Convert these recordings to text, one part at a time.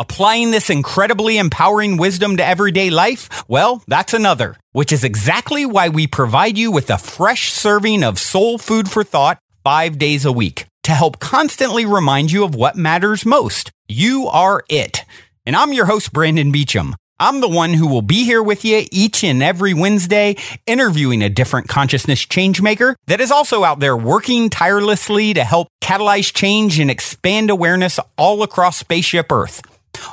Applying this incredibly empowering wisdom to everyday life, well, that's another, which is exactly why we provide you with a fresh serving of soul food for thought five days a week to help constantly remind you of what matters most. You are it. And I'm your host, Brandon Beachum. I'm the one who will be here with you each and every Wednesday, interviewing a different consciousness changemaker that is also out there working tirelessly to help catalyze change and expand awareness all across Spaceship Earth.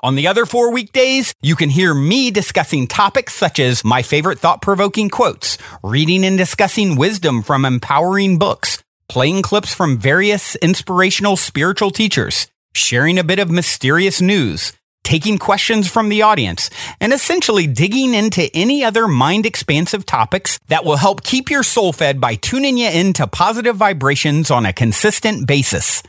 On the other four weekdays, you can hear me discussing topics such as my favorite thought provoking quotes, reading and discussing wisdom from empowering books, playing clips from various inspirational spiritual teachers, sharing a bit of mysterious news, taking questions from the audience, and essentially digging into any other mind expansive topics that will help keep your soul fed by tuning you into positive vibrations on a consistent basis.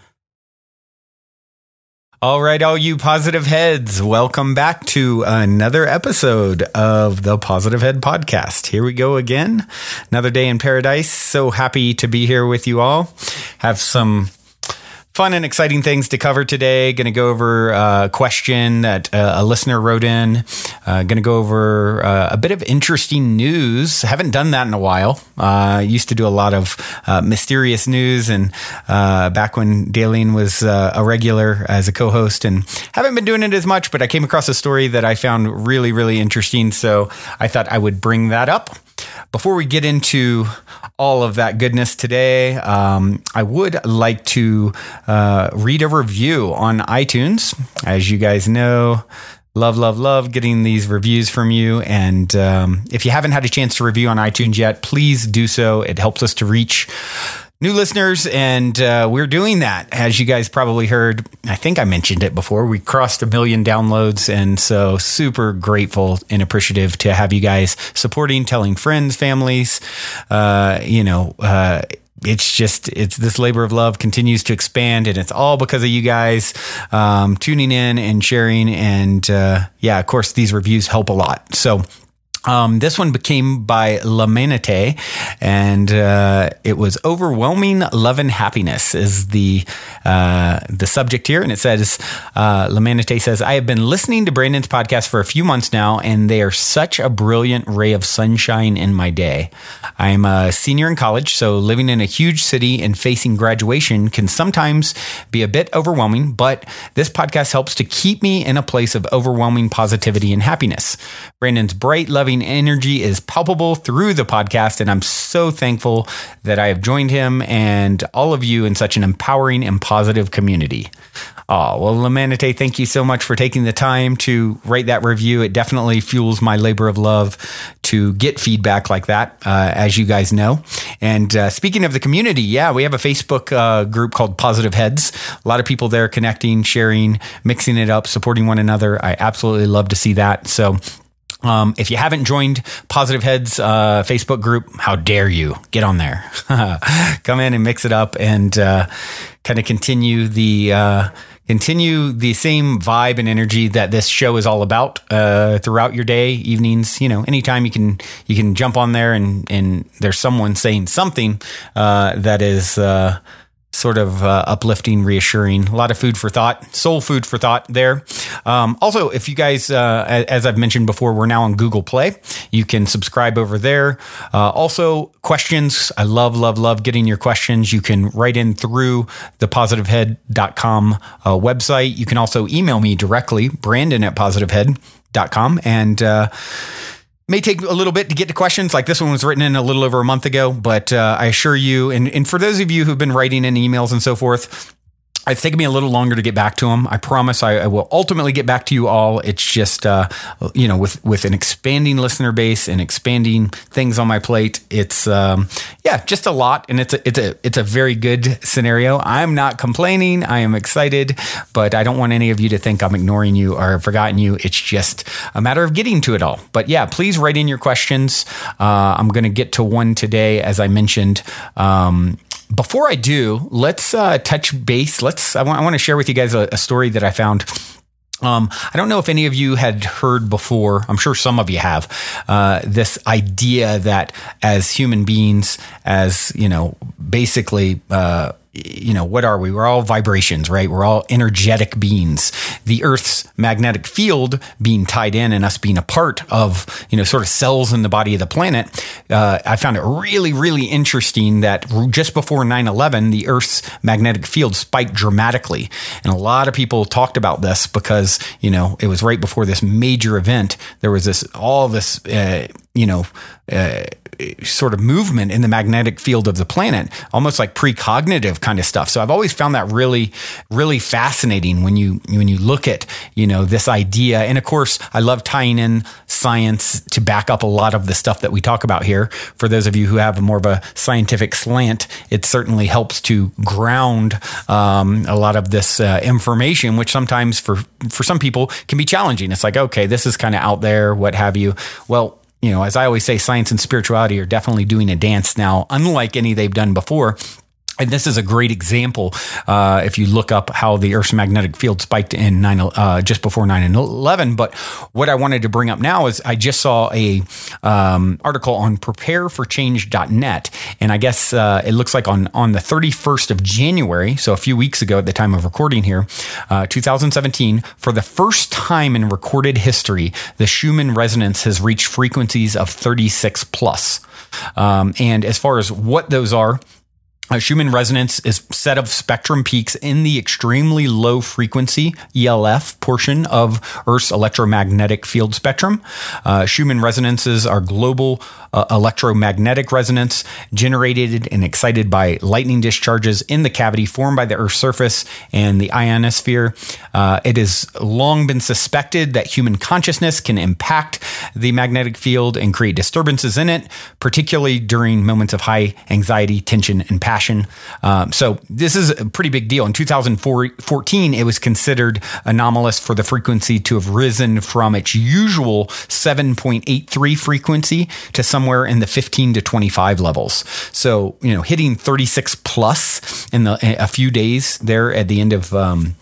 All right, all you positive heads, welcome back to another episode of the Positive Head Podcast. Here we go again. Another day in paradise. So happy to be here with you all. Have some fun and exciting things to cover today. Going to go over a question that uh, a listener wrote in. Uh, Going to go over uh, a bit of interesting news. Haven't done that in a while. Uh, used to do a lot of uh, mysterious news, and uh, back when Daleen was uh, a regular as a co-host, and haven't been doing it as much. But I came across a story that I found really, really interesting, so I thought I would bring that up. Before we get into all of that goodness today, um, I would like to uh, read a review on iTunes. As you guys know, love, love, love getting these reviews from you. And um, if you haven't had a chance to review on iTunes yet, please do so. It helps us to reach new listeners, and uh, we're doing that. As you guys probably heard, I think I mentioned it before. We crossed a million downloads, and so super grateful and appreciative to have you guys supporting, telling friends, families. Uh, you know. Uh, it's just it's this labor of love continues to expand and it's all because of you guys um, tuning in and sharing and uh, yeah of course these reviews help a lot so um, this one became by Lamanite, and uh, it was "Overwhelming Love and Happiness" is the uh, the subject here, and it says uh, says, "I have been listening to Brandon's podcast for a few months now, and they are such a brilliant ray of sunshine in my day. I'm a senior in college, so living in a huge city and facing graduation can sometimes be a bit overwhelming, but this podcast helps to keep me in a place of overwhelming positivity and happiness. Brandon's bright, loving." Energy is palpable through the podcast, and I'm so thankful that I have joined him and all of you in such an empowering and positive community. Oh, well, Lamanite, thank you so much for taking the time to write that review. It definitely fuels my labor of love to get feedback like that, uh, as you guys know. And uh, speaking of the community, yeah, we have a Facebook uh, group called Positive Heads. A lot of people there connecting, sharing, mixing it up, supporting one another. I absolutely love to see that. So um, if you haven't joined Positive Heads uh, Facebook group, how dare you get on there? Come in and mix it up and uh, kind of continue the uh, continue the same vibe and energy that this show is all about uh, throughout your day, evenings. You know, anytime you can you can jump on there and and there's someone saying something uh, that is uh, sort of uh, uplifting, reassuring. A lot of food for thought, soul food for thought there. Um, also, if you guys, uh, as I've mentioned before, we're now on Google Play. You can subscribe over there. Uh, also, questions. I love, love, love getting your questions. You can write in through the positivehead.com uh, website. You can also email me directly, Brandon at positivehead.com. And, uh, may take a little bit to get to questions. Like this one was written in a little over a month ago, but uh, I assure you, and, and for those of you who've been writing in emails and so forth, it's taken me a little longer to get back to them. I promise I, I will ultimately get back to you all. It's just, uh, you know, with, with an expanding listener base and expanding things on my plate, it's, um, yeah, just a lot. And it's a, it's a, it's a very good scenario. I'm not complaining. I am excited, but I don't want any of you to think I'm ignoring you or forgotten you. It's just a matter of getting to it all. But yeah, please write in your questions. Uh, I'm going to get to one today, as I mentioned. Um, before I do, let's uh, touch base. Let's. I want, I want to share with you guys a, a story that I found. Um, I don't know if any of you had heard before. I'm sure some of you have uh, this idea that as human beings, as you know, basically. Uh, you know, what are we? We're all vibrations, right? We're all energetic beings. The Earth's magnetic field being tied in and us being a part of, you know, sort of cells in the body of the planet. Uh, I found it really, really interesting that just before 9 11, the Earth's magnetic field spiked dramatically. And a lot of people talked about this because, you know, it was right before this major event. There was this, all this, uh, you know, uh, sort of movement in the magnetic field of the planet, almost like precognitive kind of stuff. So I've always found that really, really fascinating when you when you look at you know this idea. And of course, I love tying in science to back up a lot of the stuff that we talk about here. For those of you who have more of a scientific slant, it certainly helps to ground um, a lot of this uh, information, which sometimes for for some people can be challenging. It's like, okay, this is kind of out there, what have you. Well, you know, as I always say, science and spirituality are definitely doing a dance now, unlike any they've done before. And this is a great example. Uh, if you look up how the Earth's magnetic field spiked in nine, uh, just before nine and eleven. But what I wanted to bring up now is I just saw a um, article on prepareforchange.net, and I guess uh, it looks like on on the thirty first of January, so a few weeks ago at the time of recording here, uh, 2017, for the first time in recorded history, the Schumann resonance has reached frequencies of thirty six plus. Um, and as far as what those are, Schumann resonance is set of spectrum peaks in the extremely low frequency ELF portion of Earth's electromagnetic field spectrum. Uh, Schumann resonances are global uh, electromagnetic resonance generated and excited by lightning discharges in the cavity formed by the Earth's surface and the ionosphere. Uh, it has long been suspected that human consciousness can impact the magnetic field and create disturbances in it, particularly during moments of high anxiety, tension, and passion. Um, so this is a pretty big deal. In 2014, it was considered anomalous for the frequency to have risen from its usual 7.83 frequency to somewhere somewhere in the 15 to 25 levels. So, you know, hitting 36 plus in the a few days there at the end of um,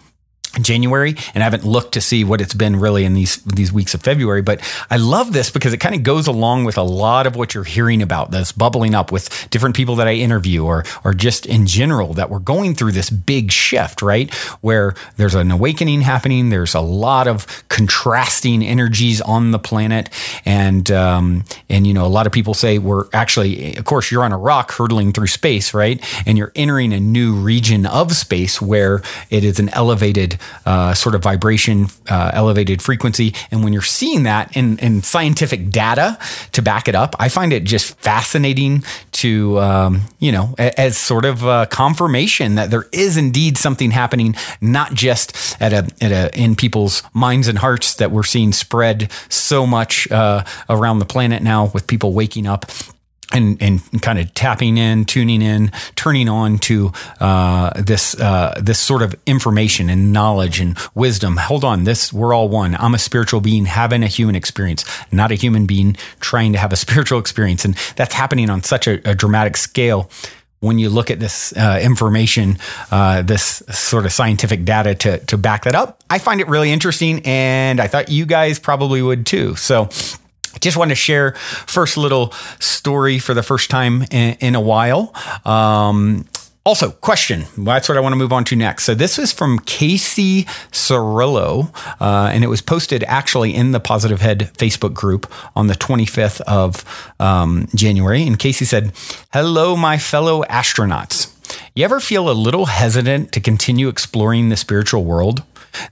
January and I haven't looked to see what it's been really in these these weeks of February but I love this because it kind of goes along with a lot of what you're hearing about this bubbling up with different people that I interview or or just in general that we're going through this big shift right? Where there's an awakening happening there's a lot of contrasting energies on the planet and um, and you know a lot of people say we're actually of course you're on a rock hurtling through space right? And you're entering a new region of space where it is an elevated uh, sort of vibration, uh, elevated frequency. And when you're seeing that in, in scientific data to back it up, I find it just fascinating to, um, you know, as sort of confirmation that there is indeed something happening, not just at a, at a in people's minds and hearts that we're seeing spread so much uh, around the planet now with people waking up and, and kind of tapping in, tuning in, turning on to uh, this uh, this sort of information and knowledge and wisdom. Hold on, this we're all one. I'm a spiritual being having a human experience, not a human being trying to have a spiritual experience, and that's happening on such a, a dramatic scale when you look at this uh, information, uh, this sort of scientific data to to back that up. I find it really interesting, and I thought you guys probably would too. So just want to share first little story for the first time in, in a while. Um, also, question. That's what I want to move on to next. So this is from Casey Cirillo, uh, and it was posted actually in the Positive Head Facebook group on the 25th of um, January. And Casey said, "Hello, my fellow astronauts. You ever feel a little hesitant to continue exploring the spiritual world?"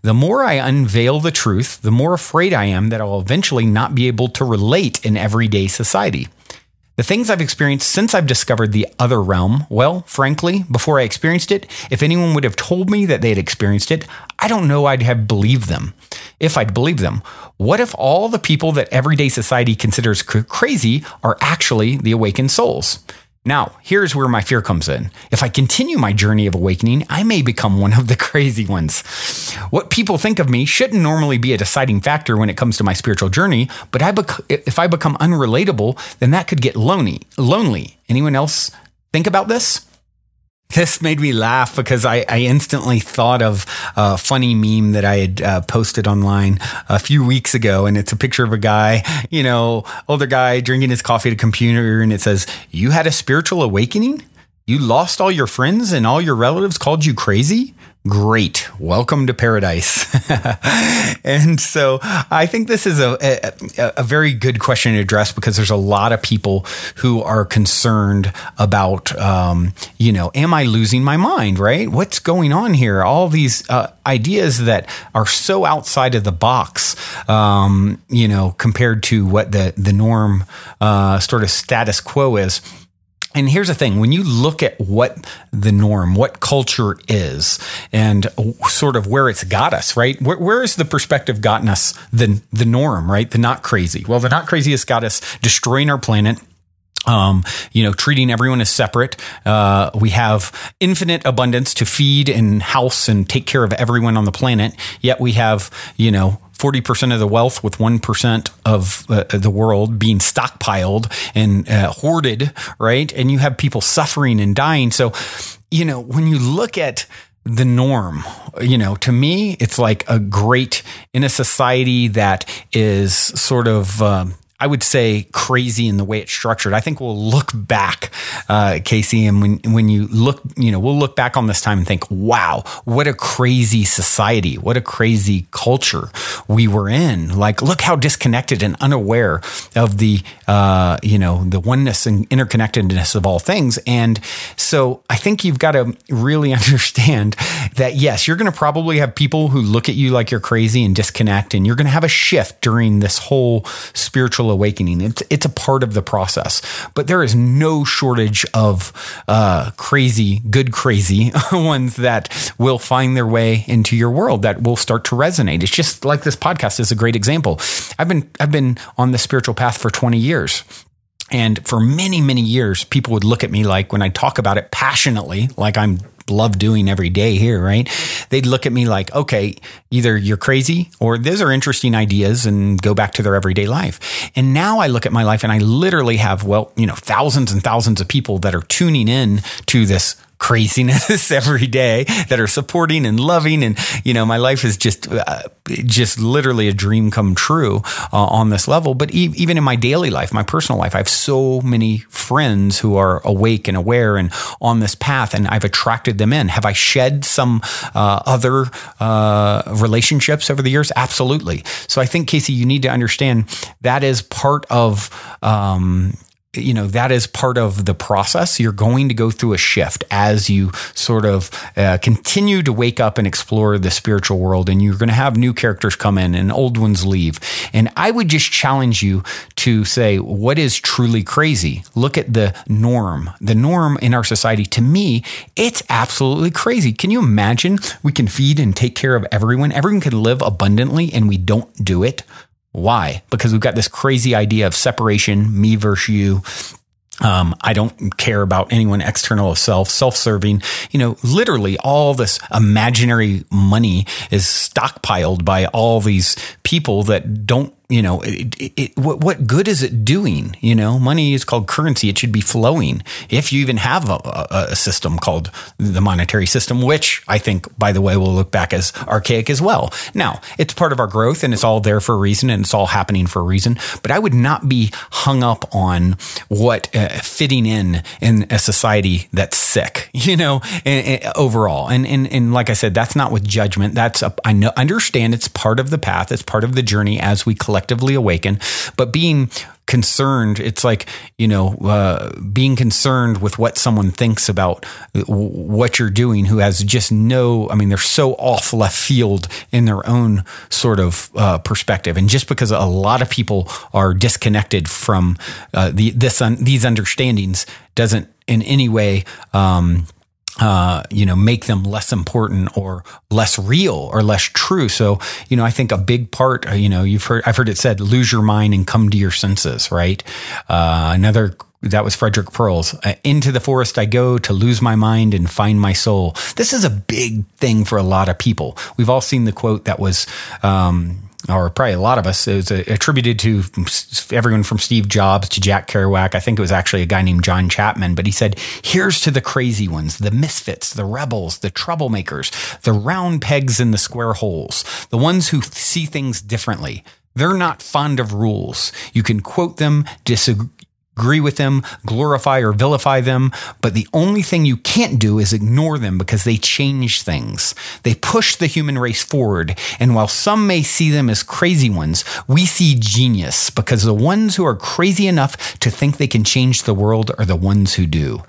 The more I unveil the truth, the more afraid I am that I'll eventually not be able to relate in everyday society. The things I've experienced since I've discovered the other realm, well, frankly, before I experienced it, if anyone would have told me that they had experienced it, I don't know I'd have believed them. If I'd believed them, what if all the people that everyday society considers cr- crazy are actually the awakened souls? Now, here's where my fear comes in. If I continue my journey of awakening, I may become one of the crazy ones. What people think of me shouldn't normally be a deciding factor when it comes to my spiritual journey, but I bec- if I become unrelatable, then that could get lonely. Lonely. Anyone else think about this? This made me laugh because I, I, instantly thought of a funny meme that I had uh, posted online a few weeks ago. And it's a picture of a guy, you know, older guy drinking his coffee at a computer. And it says, You had a spiritual awakening? You lost all your friends and all your relatives called you crazy? Great. Welcome to paradise. and so I think this is a, a, a, very good question to address because there's a lot of people who are concerned about, um, you know, am I losing my mind, right? What's going on here? All these uh, ideas that are so outside of the box, um, you know, compared to what the, the norm uh, sort of status quo is and here's the thing when you look at what the norm, what culture is, and sort of where it's got us, right? where, where is the perspective gotten us the, the norm, right? The not crazy. Well, the not crazy has got us destroying our planet. Um, you know, treating everyone as separate. Uh, we have infinite abundance to feed and house and take care of everyone on the planet. Yet we have, you know, 40% of the wealth with 1% of uh, the world being stockpiled and uh, hoarded, right? And you have people suffering and dying. So, you know, when you look at the norm, you know, to me, it's like a great in a society that is sort of, um, I would say crazy in the way it's structured. I think we'll look back, uh, Casey, and when when you look, you know, we'll look back on this time and think, wow, what a crazy society, what a crazy culture we were in. Like, look how disconnected and unaware of the, uh, you know, the oneness and interconnectedness of all things. And so, I think you've got to really understand that yes, you're going to probably have people who look at you like you're crazy and disconnect, and you're going to have a shift during this whole spiritual awakening. It's it's a part of the process, but there is no shortage of uh, crazy, good crazy ones that will find their way into your world that will start to resonate. It's just like this podcast is a great example. I've been I've been on the spiritual path for twenty years. And for many, many years, people would look at me like when I talk about it passionately, like I'm love doing every day here, right? They'd look at me like, okay, either you're crazy or those are interesting ideas and go back to their everyday life. And now I look at my life and I literally have, well, you know, thousands and thousands of people that are tuning in to this craziness every day that are supporting and loving. And you know my life is just uh, just literally a dream come true uh, on this level. But e- even in my daily life my personal life i have so many friends who are awake and aware and on this path and i've attracted them in. Have i shed some uh, other uh, relationships over the years? Absolutely. So i think casey you need to understand that is part of um, you know that is part of the process. You're going to go through a shift as you sort of uh, continue to wake up and explore the spiritual world and you're going to have new characters come in and old ones leave. And i would just challenge you to say what is truly crazy? Look at the norm. The norm in our society to me it's absolutely crazy. Can you imagine we can feed and take care of everyone? Everyone can live abundantly and we don't do it why? Because we've got this crazy idea of separation, me versus you. Um, I don't care about anyone external of self, self-serving. You know, literally all this imaginary money is stockpiled by all these people that don't you know, it, it, it, what, what good is it doing? You know, money is called currency. It should be flowing. If you even have a, a, a, system called the monetary system, which I think, by the way, will look back as archaic as well. Now, it's part of our growth and it's all there for a reason and it's all happening for a reason. But I would not be hung up on what uh, fitting in in a society that's sick, you know, and, and overall. And, and, and like I said, that's not with judgment. That's, a, I know, understand it's part of the path. It's part of the journey as we collect selectively awaken, but being concerned. It's like, you know, uh, being concerned with what someone thinks about what you're doing who has just no, I mean, they're so off left field in their own sort of uh, perspective. And just because a lot of people are disconnected from uh, the, this, un, these understandings doesn't in any way, um, uh, you know, make them less important or less real or less true. So, you know, I think a big part, uh, you know, you've heard, I've heard it said, lose your mind and come to your senses, right? Uh, another that was Frederick Perls. Uh, Into the forest I go to lose my mind and find my soul. This is a big thing for a lot of people. We've all seen the quote that was, um, or probably a lot of us, it was uh, attributed to everyone from Steve Jobs to Jack Kerouac. I think it was actually a guy named John Chapman, but he said, Here's to the crazy ones, the misfits, the rebels, the troublemakers, the round pegs in the square holes, the ones who see things differently. They're not fond of rules. You can quote them, disagree, agree with them, glorify or vilify them, but the only thing you can't do is ignore them because they change things. They push the human race forward. And while some may see them as crazy ones, we see genius because the ones who are crazy enough to think they can change the world are the ones who do.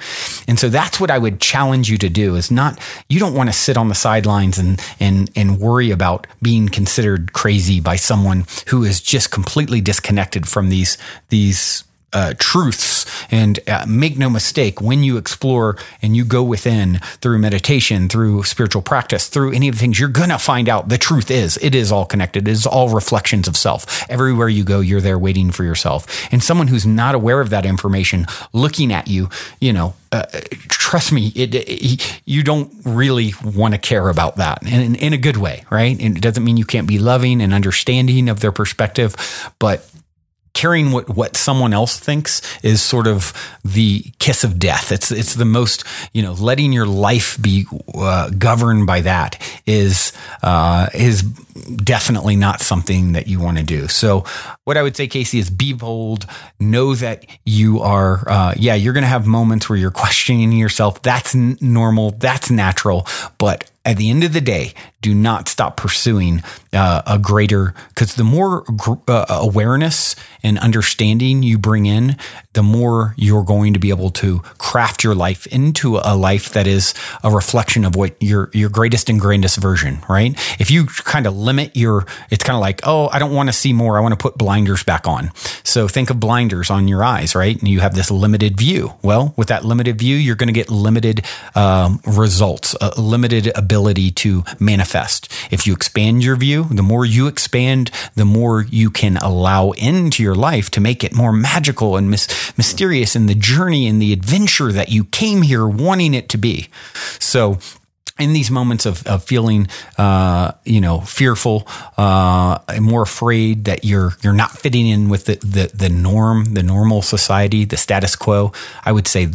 And so that's what I would challenge you to do is not, you don't want to sit on the sidelines and, and, and worry about being considered crazy by someone who is just completely disconnected from these, these uh, truths. And uh, make no mistake, when you explore and you go within through meditation, through spiritual practice, through any of the things, you're going to find out the truth is it is all connected. It is all reflections of self. Everywhere you go, you're there waiting for yourself. And someone who's not aware of that information looking at you, you know, uh, trust me, it, it, you don't really want to care about that in, in a good way, right? And it doesn't mean you can't be loving and understanding of their perspective, but caring what, what someone else thinks is sort of the kiss of death. It's, it's the most, you know, letting your life be uh, governed by that is, uh, is definitely not something that you want to do. So what I would say, Casey, is be bold. Know that you are, uh, yeah, you're going to have moments where you're questioning yourself. That's n- normal. That's natural. But at the end of the day, do not stop pursuing uh, a greater, because the more gr- uh, awareness and understanding you bring in, the more you're going to be able to craft your life into a life that is a reflection of what your your greatest and grandest version, right? If you kind of limit your, it's kind of like, oh, I don't want to see more. I want to put blinders back on. So think of blinders on your eyes, right? And you have this limited view. Well, with that limited view, you're going to get limited um, results, a limited ability to manifest. If you expand your view, the more you expand, the more you can allow into your life to make it more magical and mis- mysterious in the journey and the adventure that you came here wanting it to be. So, in these moments of, of feeling, uh, you know, fearful, uh, more afraid that you're you're not fitting in with the, the the norm, the normal society, the status quo, I would say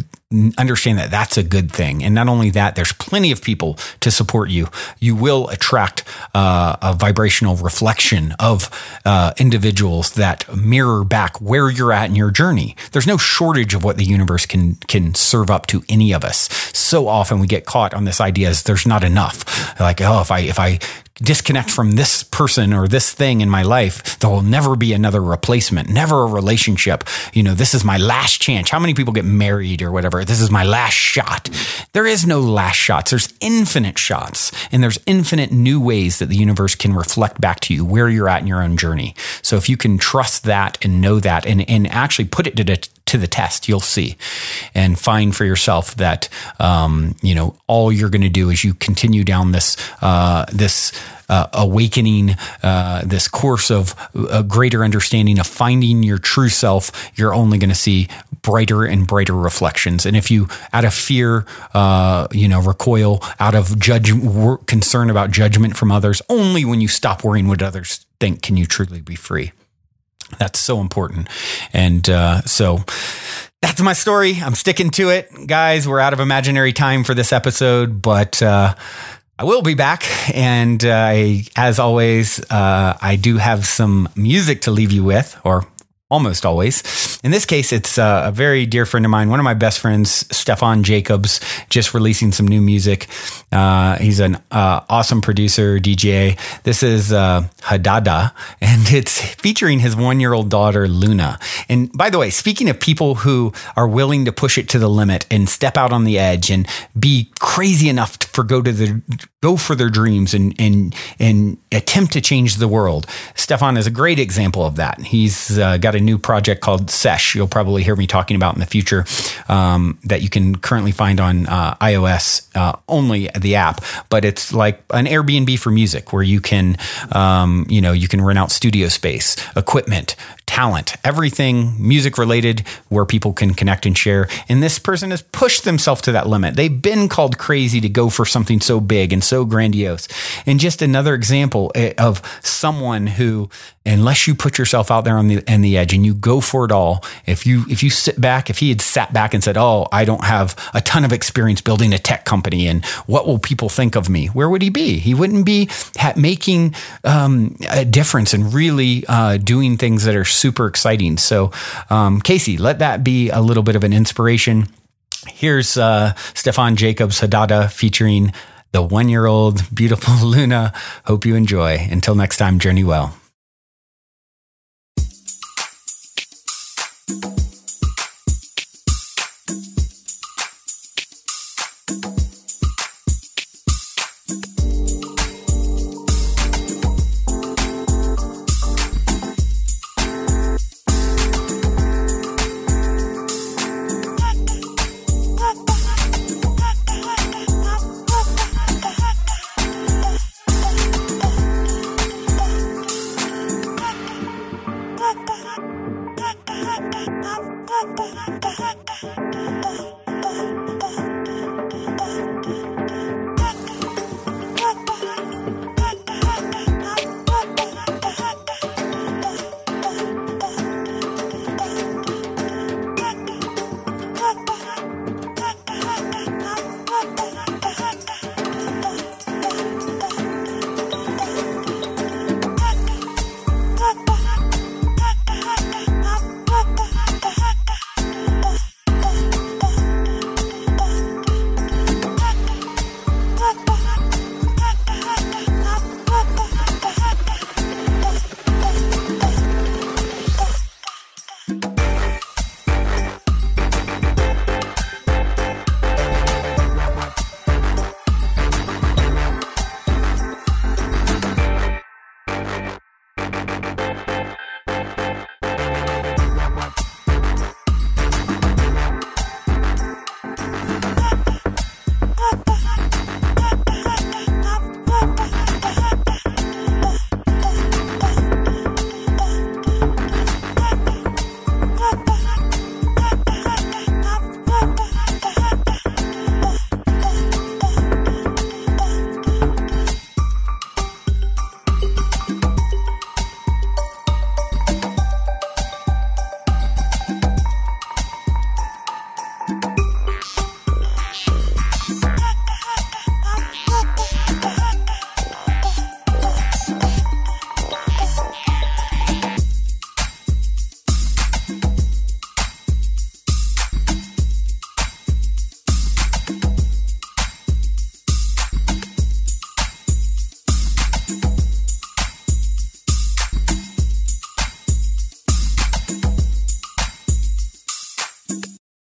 understand that that's a good thing. And not only that, there's plenty of people to support you. You will attract uh, a vibrational reflection of uh, individuals that mirror back where you're at in your journey. There's no shortage of what the universe can can serve up to any of us. So often we get caught on this idea as there's not enough. Like, oh, if I if I disconnect from this person or this thing in my life, there will never be another replacement, never a relationship. You know, this is my last chance. How many people get married or whatever? This is my last shot. There is no last shots. There's infinite shots and there's infinite new ways that the universe can reflect back to you where you're at in your own journey. So if you can trust that and know that and, and actually put it to the, to the test, you'll see and find for yourself that, um, you know, all you're going to do is you continue down this, uh, this, uh, awakening, uh, this course of a greater understanding of finding your true self, you're only going to see brighter and brighter reflections. And if you, out of fear, uh, you know, recoil, out of concern about judgment from others, only when you stop worrying what others think can you truly be free. That's so important. And uh, so that's my story. I'm sticking to it. Guys, we're out of imaginary time for this episode, but uh, I will be back. And uh, I, as always, uh, I do have some music to leave you with, or almost always. In this case, it's uh, a very dear friend of mine, one of my best friends, Stefan Jacobs, just releasing some new music. Uh, he's an uh, awesome producer, DJ. This is uh, Hadada, and it's featuring his one year old daughter, Luna. And by the way, speaking of people who are willing to push it to the limit and step out on the edge and be crazy enough to go to the go for their dreams and and and attempt to change the world. Stefan is a great example of that. He's uh, got a new project called Sesh. You'll probably hear me talking about in the future um, that you can currently find on uh, iOS uh, only the app, but it's like an Airbnb for music where you can um, you know you can rent out studio space, equipment, talent, everything music related where people can connect and share. And this person has pushed themselves to that limit. They've been called crazy to go for something so big and so grandiose. And just another example eh, of someone who, unless you put yourself out there on the on the edge and you go for it all, if you if you sit back, if he had sat back and said, "Oh, I don't have a ton of experience building a tech company, and what will people think of me?" Where would he be? He wouldn't be making um, a difference and really uh, doing things that are super exciting. So, um, Casey, let that be a little bit of an inspiration. Here's uh, Stefan Jacobs Hadada featuring the one year old beautiful Luna. Hope you enjoy. Until next time, journey well.